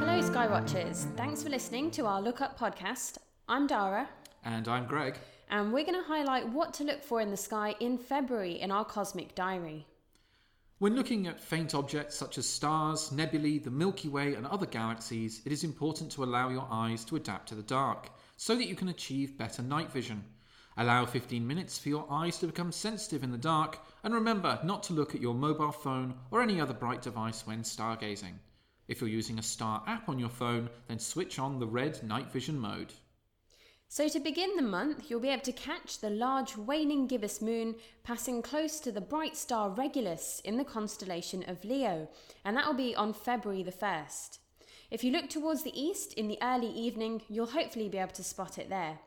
Hello, Skywatchers. Thanks for listening to our Look Up podcast. I'm Dara, And I'm Greg. and we're going to highlight what to look for in the sky in February in our Cosmic Diary. When looking at faint objects such as stars, nebulae, the Milky Way, and other galaxies, it is important to allow your eyes to adapt to the dark so that you can achieve better night vision. Allow 15 minutes for your eyes to become sensitive in the dark, and remember not to look at your mobile phone or any other bright device when stargazing. If you're using a star app on your phone, then switch on the red night vision mode. So, to begin the month, you'll be able to catch the large waning gibbous moon passing close to the bright star Regulus in the constellation of Leo, and that will be on February the 1st. If you look towards the east in the early evening, you'll hopefully be able to spot it there.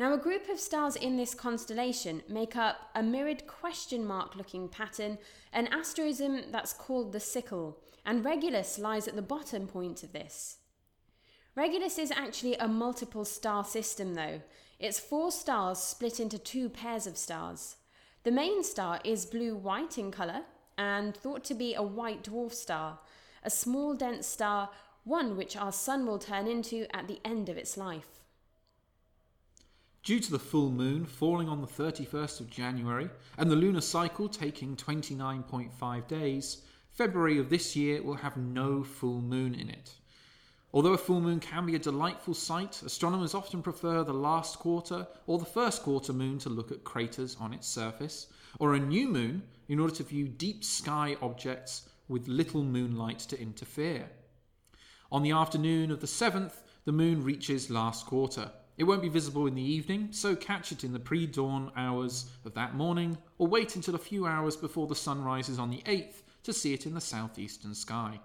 Now, a group of stars in this constellation make up a mirrored question mark looking pattern, an asterism that's called the sickle, and Regulus lies at the bottom point of this. Regulus is actually a multiple star system, though. It's four stars split into two pairs of stars. The main star is blue white in colour and thought to be a white dwarf star, a small dense star, one which our sun will turn into at the end of its life. Due to the full moon falling on the 31st of January and the lunar cycle taking 29.5 days, February of this year will have no full moon in it. Although a full moon can be a delightful sight, astronomers often prefer the last quarter or the first quarter moon to look at craters on its surface, or a new moon in order to view deep sky objects with little moonlight to interfere. On the afternoon of the 7th, the moon reaches last quarter. It won't be visible in the evening, so catch it in the pre dawn hours of that morning, or wait until a few hours before the sun rises on the 8th to see it in the southeastern sky.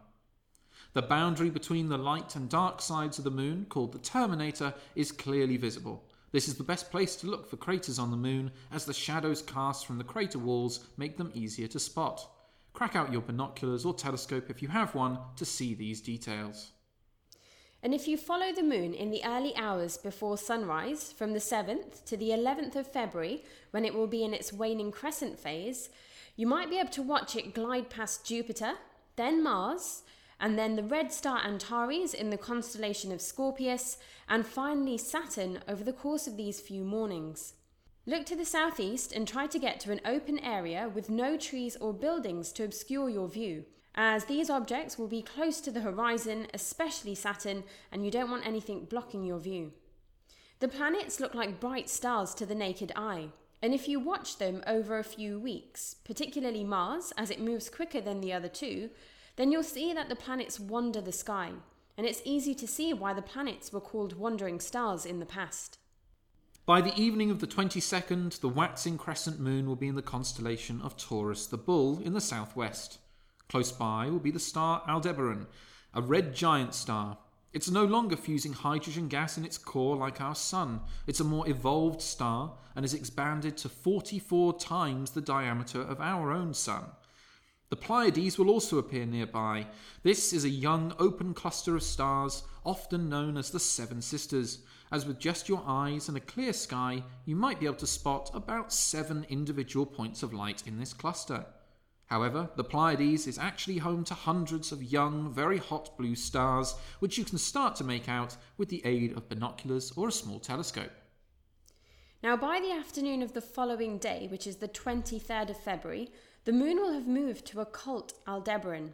The boundary between the light and dark sides of the moon, called the terminator, is clearly visible. This is the best place to look for craters on the moon, as the shadows cast from the crater walls make them easier to spot. Crack out your binoculars or telescope if you have one to see these details. And if you follow the moon in the early hours before sunrise, from the 7th to the 11th of February, when it will be in its waning crescent phase, you might be able to watch it glide past Jupiter, then Mars, and then the red star Antares in the constellation of Scorpius, and finally Saturn over the course of these few mornings. Look to the southeast and try to get to an open area with no trees or buildings to obscure your view, as these objects will be close to the horizon, especially Saturn, and you don't want anything blocking your view. The planets look like bright stars to the naked eye, and if you watch them over a few weeks, particularly Mars, as it moves quicker than the other two, then you'll see that the planets wander the sky, and it's easy to see why the planets were called wandering stars in the past. By the evening of the 22nd, the waxing crescent moon will be in the constellation of Taurus the Bull in the southwest. Close by will be the star Aldebaran, a red giant star. It's no longer fusing hydrogen gas in its core like our Sun. It's a more evolved star and is expanded to 44 times the diameter of our own Sun. The Pleiades will also appear nearby. This is a young open cluster of stars, often known as the Seven Sisters, as with just your eyes and a clear sky, you might be able to spot about seven individual points of light in this cluster. However, the Pleiades is actually home to hundreds of young, very hot blue stars, which you can start to make out with the aid of binoculars or a small telescope. Now, by the afternoon of the following day, which is the 23rd of February, the moon will have moved to occult Aldebaran.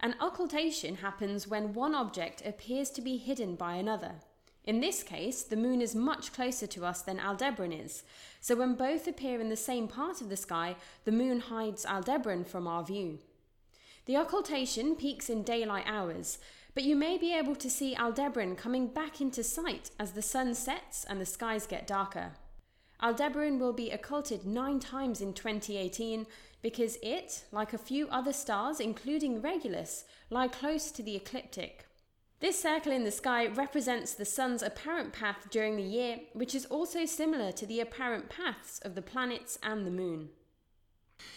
An occultation happens when one object appears to be hidden by another. In this case, the moon is much closer to us than Aldebaran is, so when both appear in the same part of the sky, the moon hides Aldebaran from our view. The occultation peaks in daylight hours, but you may be able to see Aldebaran coming back into sight as the sun sets and the skies get darker. Aldebaran will be occulted nine times in 2018 because it, like a few other stars, including Regulus, lie close to the ecliptic. This circle in the sky represents the sun's apparent path during the year, which is also similar to the apparent paths of the planets and the moon.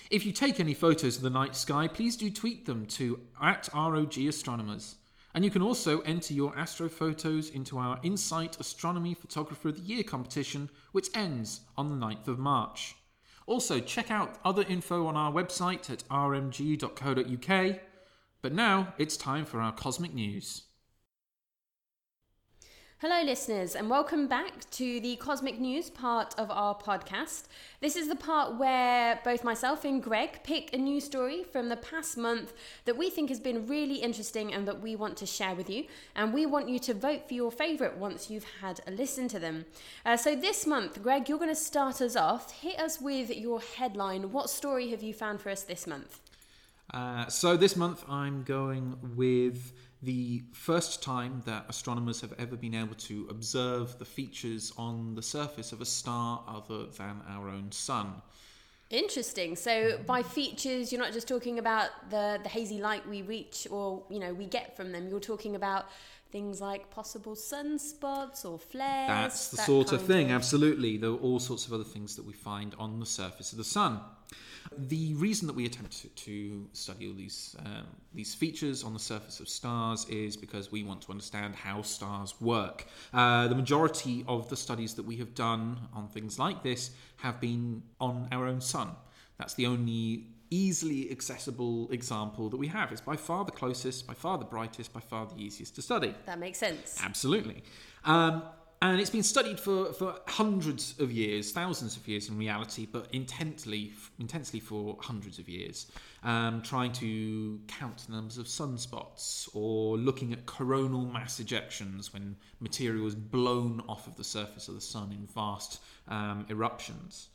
If you take any photos of the night sky, please do tweet them to at ROG Astronomers. And you can also enter your astro photos into our Insight Astronomy Photographer of the Year competition, which ends on the 9th of March. Also, check out other info on our website at rmg.co.uk. But now it's time for our cosmic news. Hello, listeners, and welcome back to the Cosmic News part of our podcast. This is the part where both myself and Greg pick a news story from the past month that we think has been really interesting and that we want to share with you. And we want you to vote for your favourite once you've had a listen to them. Uh, so, this month, Greg, you're going to start us off. Hit us with your headline. What story have you found for us this month? Uh, so, this month I'm going with the first time that astronomers have ever been able to observe the features on the surface of a star other than our own sun. Interesting. So by features, you're not just talking about the, the hazy light we reach or you know we get from them. You're talking about things like possible sunspots or flares. That's the that sort of thing, absolutely. There are all sorts of other things that we find on the surface of the sun. The reason that we attempt to, to study all these um, these features on the surface of stars is because we want to understand how stars work. Uh, the majority of the studies that we have done on things like this have been on our own sun. That's the only easily accessible example that we have. It's by far the closest, by far the brightest, by far the easiest to study. That makes sense. Absolutely. Um, and it's been studied for, for hundreds of years, thousands of years in reality, but intently, intensely for hundreds of years, um, trying to count the numbers of sunspots or looking at coronal mass ejections when material is blown off of the surface of the sun in vast um, eruptions.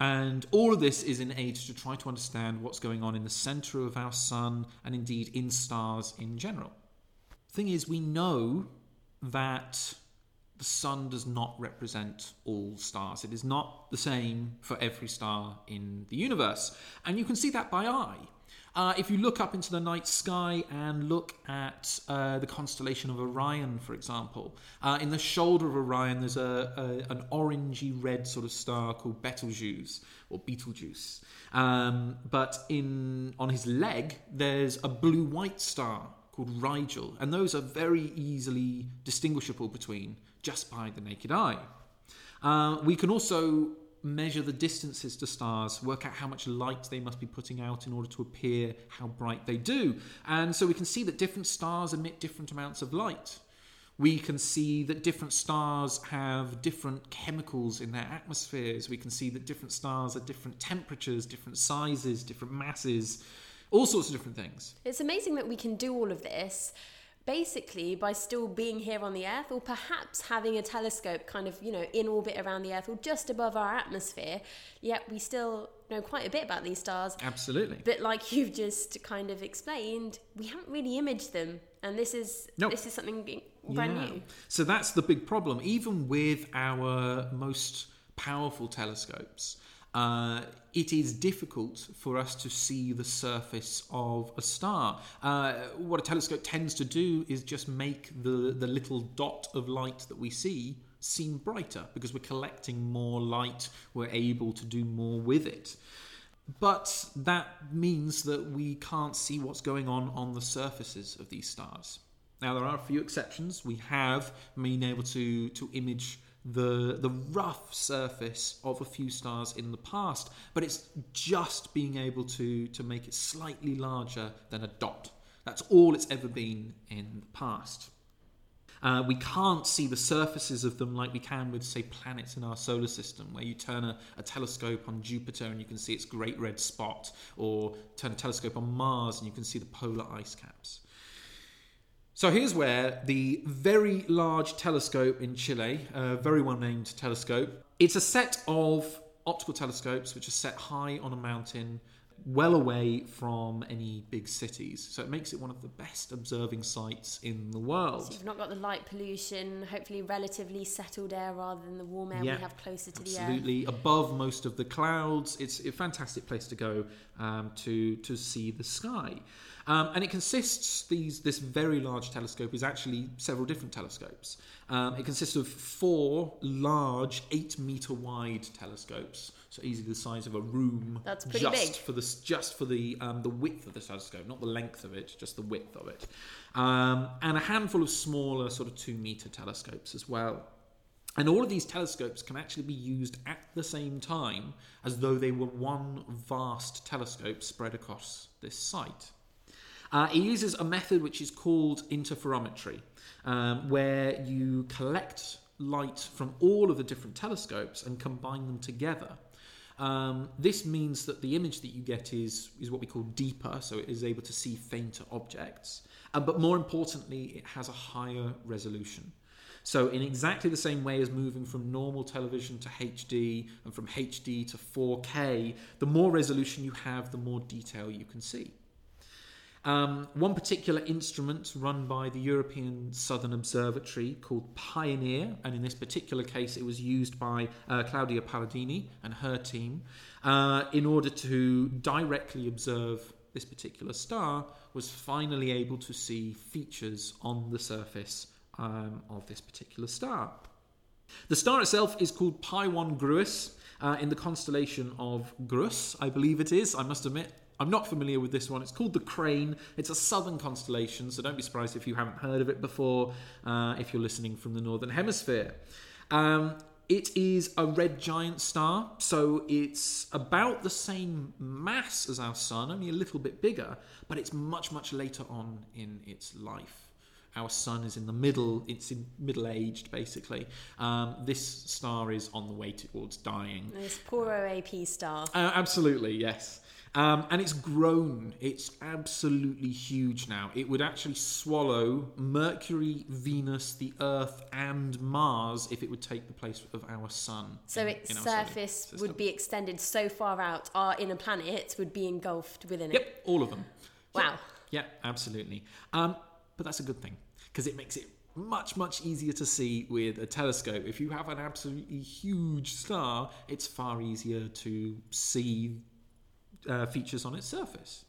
And all of this is in aid to try to understand what's going on in the centre of our sun and indeed in stars in general. Thing is, we know that the sun does not represent all stars. It is not the same for every star in the universe. And you can see that by eye. Uh, if you look up into the night sky and look at uh, the constellation of Orion, for example, uh, in the shoulder of Orion there's a, a, an orangey red sort of star called Betelgeuse or Betelgeuse. Um, but in on his leg there's a blue white star called Rigel, and those are very easily distinguishable between just by the naked eye. Uh, we can also measure the distances to stars, work out how much light they must be putting out in order to appear how bright they do. And so we can see that different stars emit different amounts of light. We can see that different stars have different chemicals in their atmospheres. We can see that different stars are different temperatures, different sizes, different masses, all sorts of different things. It's amazing that we can do all of this basically by still being here on the earth or perhaps having a telescope kind of you know in orbit around the earth or just above our atmosphere yet we still know quite a bit about these stars Absolutely. but like you've just kind of explained we haven't really imaged them and this is Nope. this is something being brand Yeah. new So that's the big problem. Even with our most powerful telescopes, uh, it is difficult for us to see the surface of a star. Uh, what a telescope tends to do is just make the, the little dot of light that we see seem brighter because we're collecting more light, we're able to do more with it. But that means that we can't see what's going on on the surfaces of these stars. Now, there are a few exceptions. We have been able to, to image the, the rough surface of a few stars in the past, but it's just being able to, to make it slightly larger than a dot. That's all it's ever been in the past. Uh, we can't see the surfaces of them like we can with, say, planets in our solar system, where you turn a, a telescope on Jupiter and you can see its great red spot, or turn a telescope on Mars and you can see the polar ice caps. So here's where the Very Large Telescope in Chile, a very well named telescope, it's a set of optical telescopes which are set high on a mountain, well away from any big cities. So it makes it one of the best observing sites in the world. so you've not got the light pollution hopefully relatively settled air rather than the warm air Yeah, we have closer to the earth Absolutely, above most of the clouds. It's a fantastic place to go um, to to see the sky, um, and it consists these this very large telescope is actually several different telescopes. Um, it consists of four large, eight meter wide telescopes, so easily the size of a room. That's pretty just big. for the just for the um, the width of the telescope, not the length of it, just the width of it, um, and a handful of smaller, sort of two meter telescopes as well. And all of these telescopes can actually be used at the same time as though they were one vast telescope spread across this site. Uh, it uses a method which is called interferometry, um, where you collect light from all of the different telescopes and combine them together. Um, this means that the image that you get is, is what we call deeper, so it is able to see fainter objects. Uh, but more importantly, it has a higher resolution. So, in exactly the same way as moving from normal television to HD and from HD to 4K, the more resolution you have, the more detail you can see. Um, one particular instrument run by the European Southern Observatory called PIONIER, and in this particular case, it was used by uh, Claudia Paladini and her team uh, in order to directly observe this particular star, was finally able to see features on the surface um, of this particular star. The star itself is called Pi 1 Gruis. Uh, in the constellation of Grus, I believe it is. I must admit, I'm not familiar with this one. It's called the Crane. It's a southern constellation, so don't be surprised if you haven't heard of it before, uh, if you're listening from the northern hemisphere. Um, it is a red giant star, so it's about the same mass as our sun, only a little bit bigger, but it's much, much later on in its life our sun is in the middle it's in middle aged basically. Um, this star is on the way towards dying. This poor oap star. Uh, absolutely yes. Um, and it's grown. It's absolutely huge now. It would actually swallow mercury venus the earth and mars if it would take the place of our sun so in, its in surface would be extended so far out our inner planets would be engulfed within it. Yep all of them. Wow. Yeah, absolutely. Um, but that's a good thing because it makes it much much easier to see with a telescope. If you have an absolutely huge star it's far easier to see uh, features on its surface.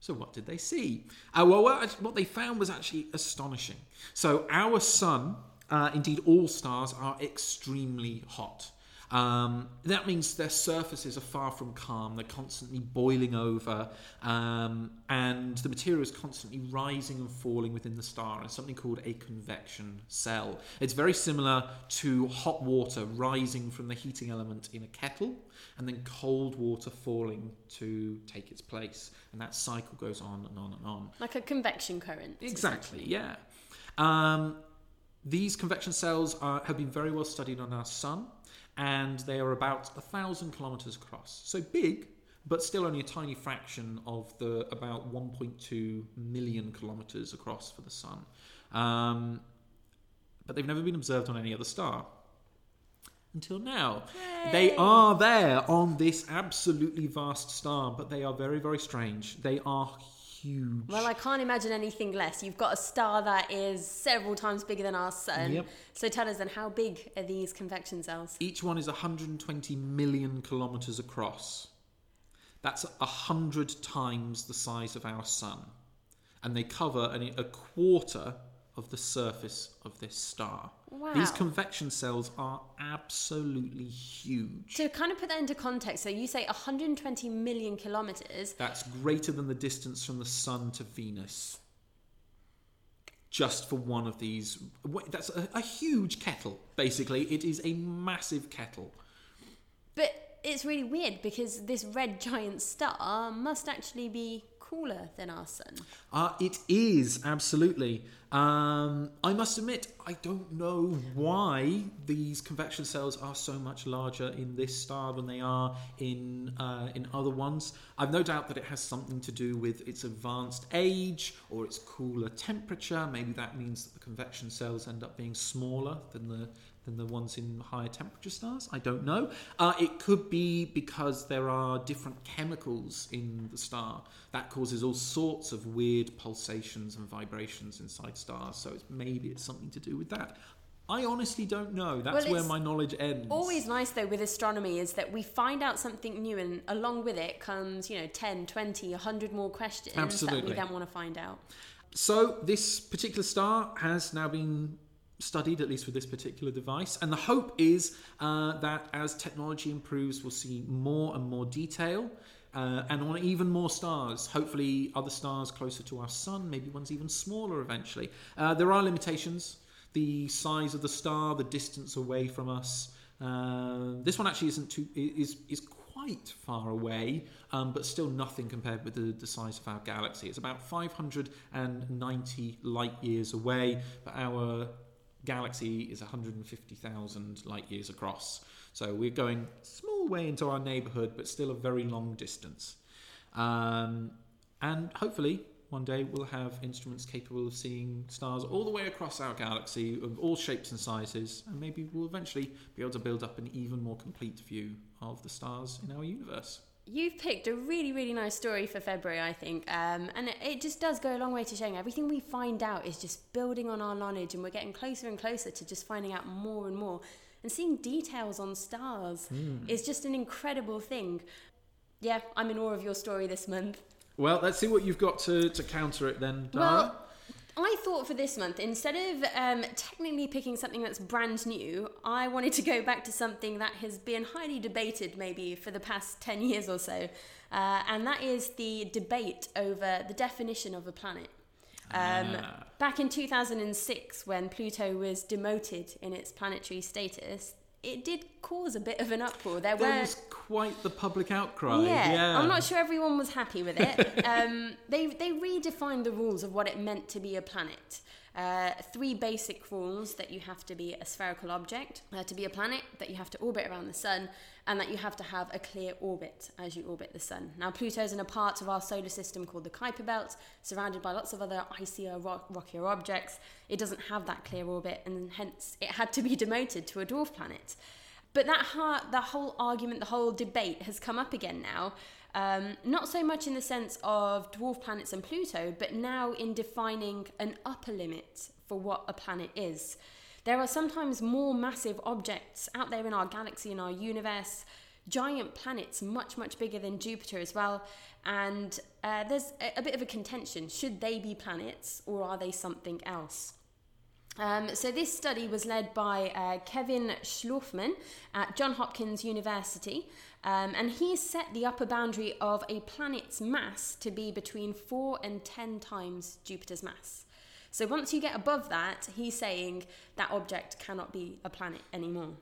So what did they see? Uh, well what they found was actually astonishing. So our sun uh, indeed all stars are extremely hot um, that means their surfaces are far from calm. They're constantly boiling over, um, and the material is constantly rising and falling within the star. It's something called a convection cell. It's very similar to hot water rising from the heating element in a kettle, and then cold water falling to take its place. And that cycle goes on and on and on. Like a convection current. Exactly, yeah. Um, these convection cells are, have been very well studied on our sun and they are about a thousand kilometers across. So big, but still only a tiny fraction of the about 1.2 million kilometers across for the sun. Um, but they've never been observed on any other star until now. Yay. They are there on this absolutely vast star, but they are very, very strange. They are huge. Well, I can't imagine anything less. You've got a star that is several times bigger than our sun. Yep. So tell us then, how big are these convection cells? Each one is 120 million kilometres across. That's 100 times the size of our sun. And they cover a quarter of the surface of this star. Wow. These convection cells are absolutely huge. To kind of put that into context, so you say 120 million kilometers. That's greater than the distance from the sun to Venus. Just for one of these. That's a, a huge kettle, basically. It is a massive kettle. But it's really weird because this red giant star must actually be cooler than our sun. Uh, it is, absolutely. Um, I must admit, I don't know why these convection cells are so much larger in this star than they are in uh, in other ones. I've no doubt that it has something to do with its advanced age or its cooler temperature. Maybe that means that the convection cells end up being smaller than the than the ones in higher temperature stars. I don't know. Uh, it could be because there are different chemicals in the star that causes all sorts of weird pulsations and vibrations inside stars. So it's, maybe it's something to do with that. I honestly don't know. That's well, where my knowledge ends. Always nice though with astronomy is that we find out something new and along with it comes, you know, 10, 20, 100 more questions Absolutely. that we then want to find out. So this particular star has now been studied, at least with this particular device. And the hope is uh, that as technology improves, we'll see more and more detail. Uh, and on even more stars, hopefully other stars closer to our sun, maybe ones even smaller eventually. Uh, there are limitations. the size of the star, the distance away from us. Uh, this one actually isn't too is is quite far away, um, but still nothing compared with the, the size of our galaxy. It's about 590 light years away, but our galaxy is 150,000 light years across. So we're going a small way into our neighborhood, but still a very long distance. Um, and hopefully, one day we'll have instruments capable of seeing stars all the way across our galaxy of all shapes and sizes, and maybe we'll eventually be able to build up an even more complete view of the stars in our universe. You've picked a really, really nice story for February, I think. Um, and it, it just does go a long way to showing everything we find out is just building on our knowledge, and we're getting closer and closer to just finding out more and more. And seeing details on stars Mm. is just an incredible thing. Yeah, I'm in awe of your story this month. Well, let's see what you've got to, to counter it then, Dara. Well, I thought for this month, instead of um, technically picking something that's brand new, I wanted to go back to something that has been highly debated maybe for the past 10 years or so. Uh, and that is the debate over the definition of a planet. Um, Ah. Back in 2006, when Pluto was demoted in its planetary status, it did cause a bit of an uproar. There, there were was quite the public outcry. yeah, Yeah, I'm not sure everyone was happy with it. um, they they redefined the rules of what it meant to be a planet. Uh, three basic rules that you have to be a spherical object, uh, to be a planet, that you have to orbit around the sun, and that you have to have a clear orbit as you orbit the sun. Now, Pluto's in a part of our solar system called the Kuiper Belt, surrounded by lots of other icier, rock, rockier objects. It doesn't have that clear orbit, and hence it had to be demoted to a dwarf planet. But that, ha- that whole argument, the whole debate has come up again now. Um, not so much in the sense of dwarf planets and Pluto, but now in defining an upper limit for what a planet is. There are sometimes more massive objects out there in our galaxy, in our universe, giant planets much, much bigger than Jupiter as well. And uh, there's a, a bit of a contention should they be planets or are they something else? Um, so this study was led by uh, Kevin Schlaufman at Johns Hopkins University, um, and he set the upper boundary of a planet's mass to be between four and ten times Jupiter's mass. So once you get above that, he's saying that object cannot be a planet anymore.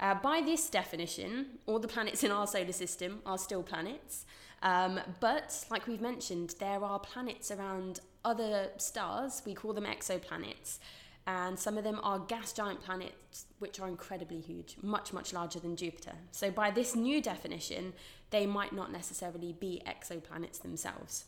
Uh, by this definition, all the planets in our solar system are still planets. Um, but, like we've mentioned, there are planets around other stars. We call them exoplanets. And some of them are gas giant planets, which are incredibly huge, much, much larger than Jupiter. So, by this new definition, they might not necessarily be exoplanets themselves.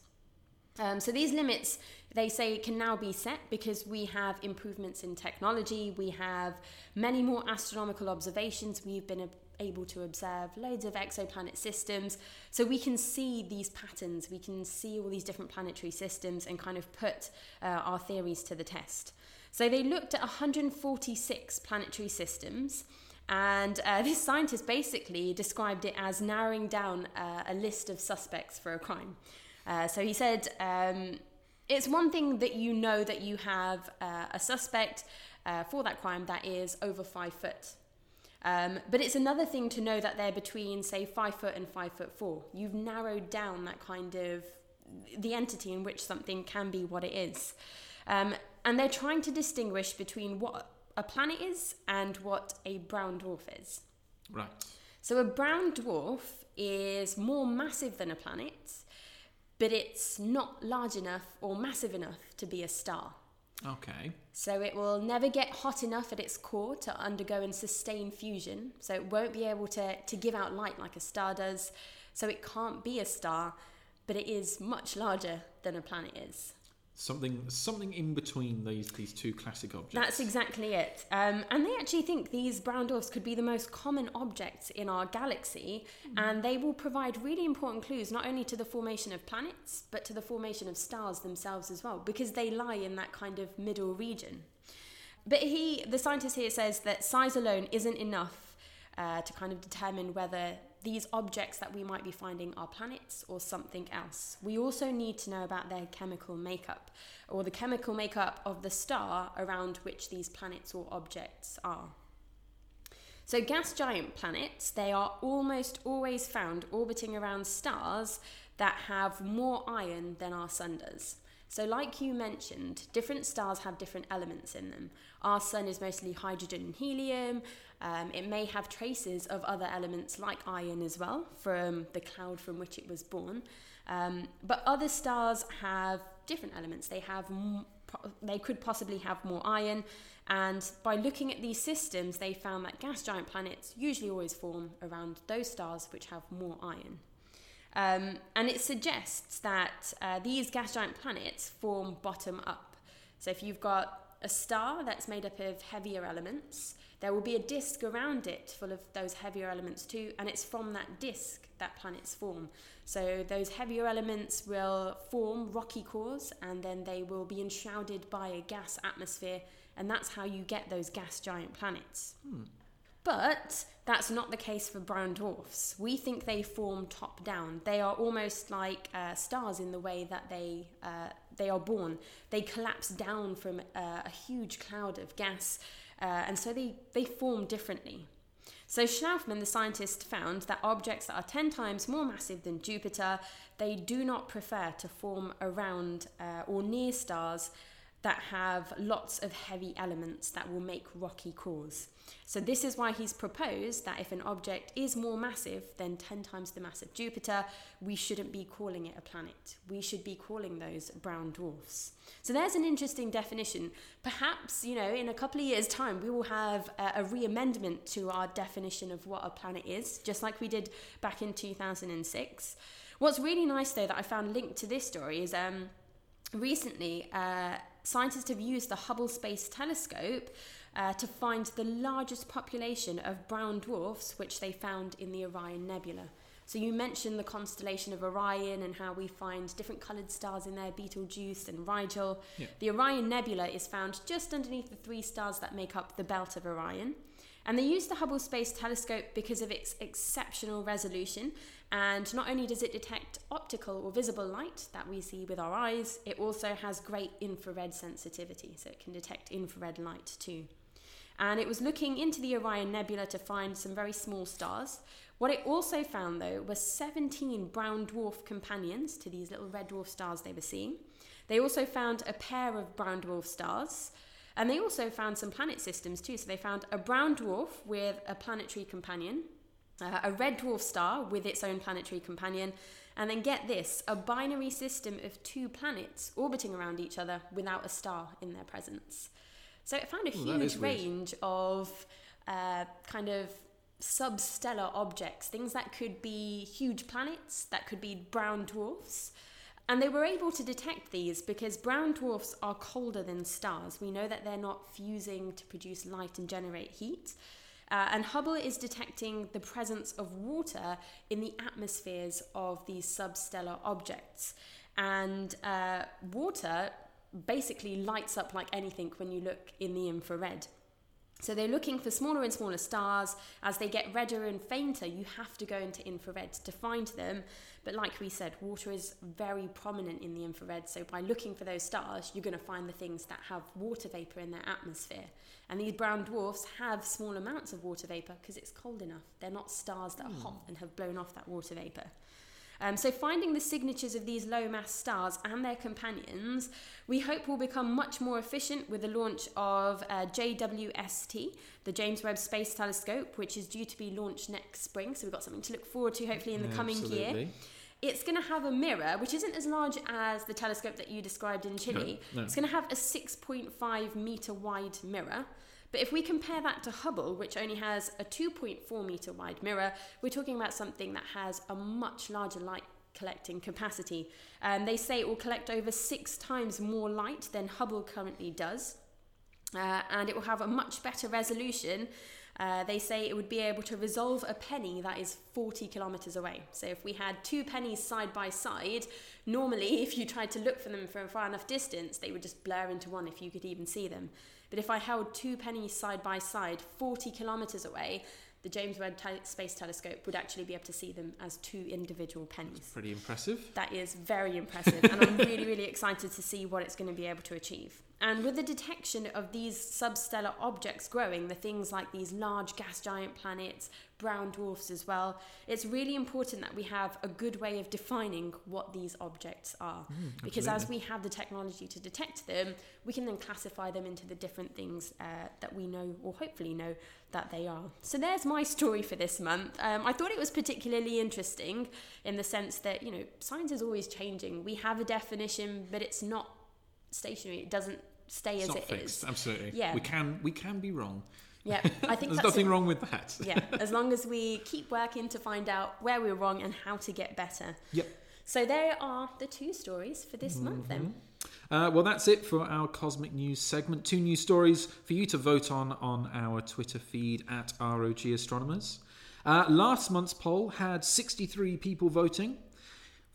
Um, so these limits, they say, can now be set because we have improvements in technology. We have many more astronomical observations. We've been able to observe loads of exoplanet systems. So we can see these patterns. We can see all these different planetary systems and kind of put uh, our theories to the test. So they looked at 146 planetary systems. And uh, this scientist basically described it as narrowing down uh, a list of suspects for a crime. Uh, so he said, um, it's one thing that you know that you have uh, a suspect uh, for that crime that is over five foot. Um, but it's another thing to know that they're between, say, five foot and five foot four. You've narrowed down that kind of the entity in which something can be what it is. Um, and they're trying to distinguish between what a planet is and what a brown dwarf is. Right. So a brown dwarf is more massive than a planet, but it's not large enough or massive enough to be a star. Okay. So it will never get hot enough at its core to undergo and sustain fusion. So it won't be able to, to give out light like a star does. So it can't be a star, but it is much larger than a planet is. Something something in between these these two classic objects. That's exactly it. Um, and they actually think these brown dwarfs could be the most common objects in our galaxy, and they will provide really important clues not only to the formation of planets, but to the formation of stars themselves as well, because they lie in that kind of middle region. But he, the scientist here, says that size alone isn't enough uh, to kind of determine whether these objects that we might be finding are planets or something else. We also need to know about their chemical makeup, or the chemical makeup of the star around which these planets or objects are. So, gas giant planets, they are almost always found orbiting around stars that have more iron than our sun does. So, like you mentioned, different stars have different elements in them. Our sun is mostly hydrogen and helium. Um, it may have traces of other elements like iron as well from the cloud from which it was born. Um, but other stars have different elements. They have m- they could possibly have more iron, and by looking at these systems, they found that gas giant planets usually always form around those stars which have more iron. Um, and it suggests that uh, these gas giant planets form bottom up. So if you've got a star that's made up of heavier elements, there will be a disk around it full of those heavier elements too, and it's from that disk that planets form. So those heavier elements will form rocky cores, and then they will be enshrouded by a gas atmosphere, and that's how you get those gas giant planets. Hmm. But that's not the case for brown dwarfs. We think they form top down. They are almost like uh, stars in the way that they uh, they are born. They collapse down from uh, a huge cloud of gas, uh, and so they they form differently. So Schlaufmann, the scientist, found that objects that are 10 times more massive than Jupiter, they do not prefer to form around uh, or near stars that have lots of heavy elements that will make rocky cores. So, this is why he's proposed that if an object is more massive than 10 times the mass of Jupiter, we shouldn't be calling it a planet. We should be calling those brown dwarfs. So, there's an interesting definition. Perhaps, you know, in a couple of years' time, we will have a, a re amendment to our definition of what a planet is, just like we did back in 2006. What's really nice, though, that I found linked to this story is um, recently uh, scientists have used the Hubble Space Telescope uh, to find the largest population of brown dwarfs, which they found in the Orion Nebula. So you mentioned the constellation of Orion and how we find different coloured stars in there, Betelgeuse and Rigel. Yeah. The Orion Nebula is found just underneath the three stars that make up the belt of Orion. And they use the Hubble Space Telescope because of its exceptional resolution. And not only does it detect optical or visible light that we see with our eyes, it also has great infrared sensitivity. So it can detect infrared light too and it was looking into the Orion Nebula to find some very small stars. What it also found, though, were 17 brown dwarf companions to these little red dwarf stars they were seeing. They also found a pair of brown dwarf stars, and they also found some planet systems too. So they found a brown dwarf with a planetary companion, uh, a red dwarf star with its own planetary companion, and then get this a binary system of two planets orbiting around each other without a star in their presence. So it found a Ooh, huge range of uh, kind of substellar objects, things that could be huge planets, that could be brown dwarfs. And they were able to detect these because brown dwarfs are colder than stars. We know that they're not fusing to produce light and generate heat. Uh, and Hubble is detecting the presence of water in the atmospheres of these substellar objects. And uh, water basically lights up like anything when you look in the infrared. So they're looking for smaller and smaller stars. As they get redder and fainter, you have to go into infrared to find them. But like we said, water is very prominent in the infrared. So by looking for those stars, you're going to find the things that have water vapor in their atmosphere. And these brown dwarfs have small amounts of water vapor because it's cold enough. They're not stars that are hmm. hot and have blown off that water vapor. Um, so, finding the signatures of these low mass stars and their companions, we hope will become much more efficient with the launch of uh, JWST, the James Webb Space Telescope, which is due to be launched next spring. So, we've got something to look forward to hopefully in the coming year. It's going to have a mirror, which isn't as large as the telescope that you described in Chile. No, no. It's going to have a 6.5 meter wide mirror. But if we compare that to Hubble, which only has a 2.4 meter wide mirror, we're talking about something that has a much larger light collecting capacity. Um, they say it will collect over six times more light than Hubble currently does. Uh, and it will have a much better resolution. Uh, they say it would be able to resolve a penny that is 40 kilometers away. So, if we had two pennies side by side, normally, if you tried to look for them from a far enough distance, they would just blur into one if you could even see them. But if I held two pennies side by side, 40 kilometers away, the James Webb Te- Space Telescope would actually be able to see them as two individual pennies. Pretty impressive. That is very impressive, and I'm really, really excited to see what it's going to be able to achieve. And with the detection of these substellar objects growing, the things like these large gas giant planets, brown dwarfs as well, it's really important that we have a good way of defining what these objects are. Mm, because as we have the technology to detect them, we can then classify them into the different things uh, that we know, or hopefully know, that they are. So there's my story for this month. Um, I thought it was particularly interesting in the sense that, you know, science is always changing. We have a definition, but it's not stationary. It doesn't stay It's as it is. fixed. Absolutely. Yeah. We can we can be wrong. Yeah, I think There's nothing a- wrong with that. yeah, as long as we keep working to find out where we're wrong and how to get better. Yep. So there are the two stories for this month then. Uh, well, that's it for our Cosmic News segment. Two news stories for you to vote on on our Twitter feed at ROG Astronomers. Uh, last month's poll had 63 people voting.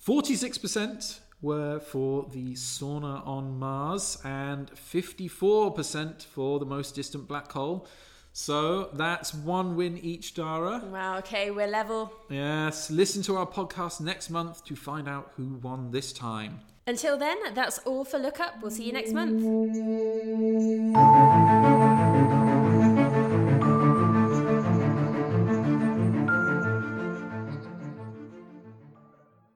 46% were for the sauna on Mars and 54% for the most distant black hole. So that's one win each, Dara. Wow, okay, we're level. Yes, listen to our podcast next month to find out who won this time. Until then, that's all for Look Up. We'll see you next month.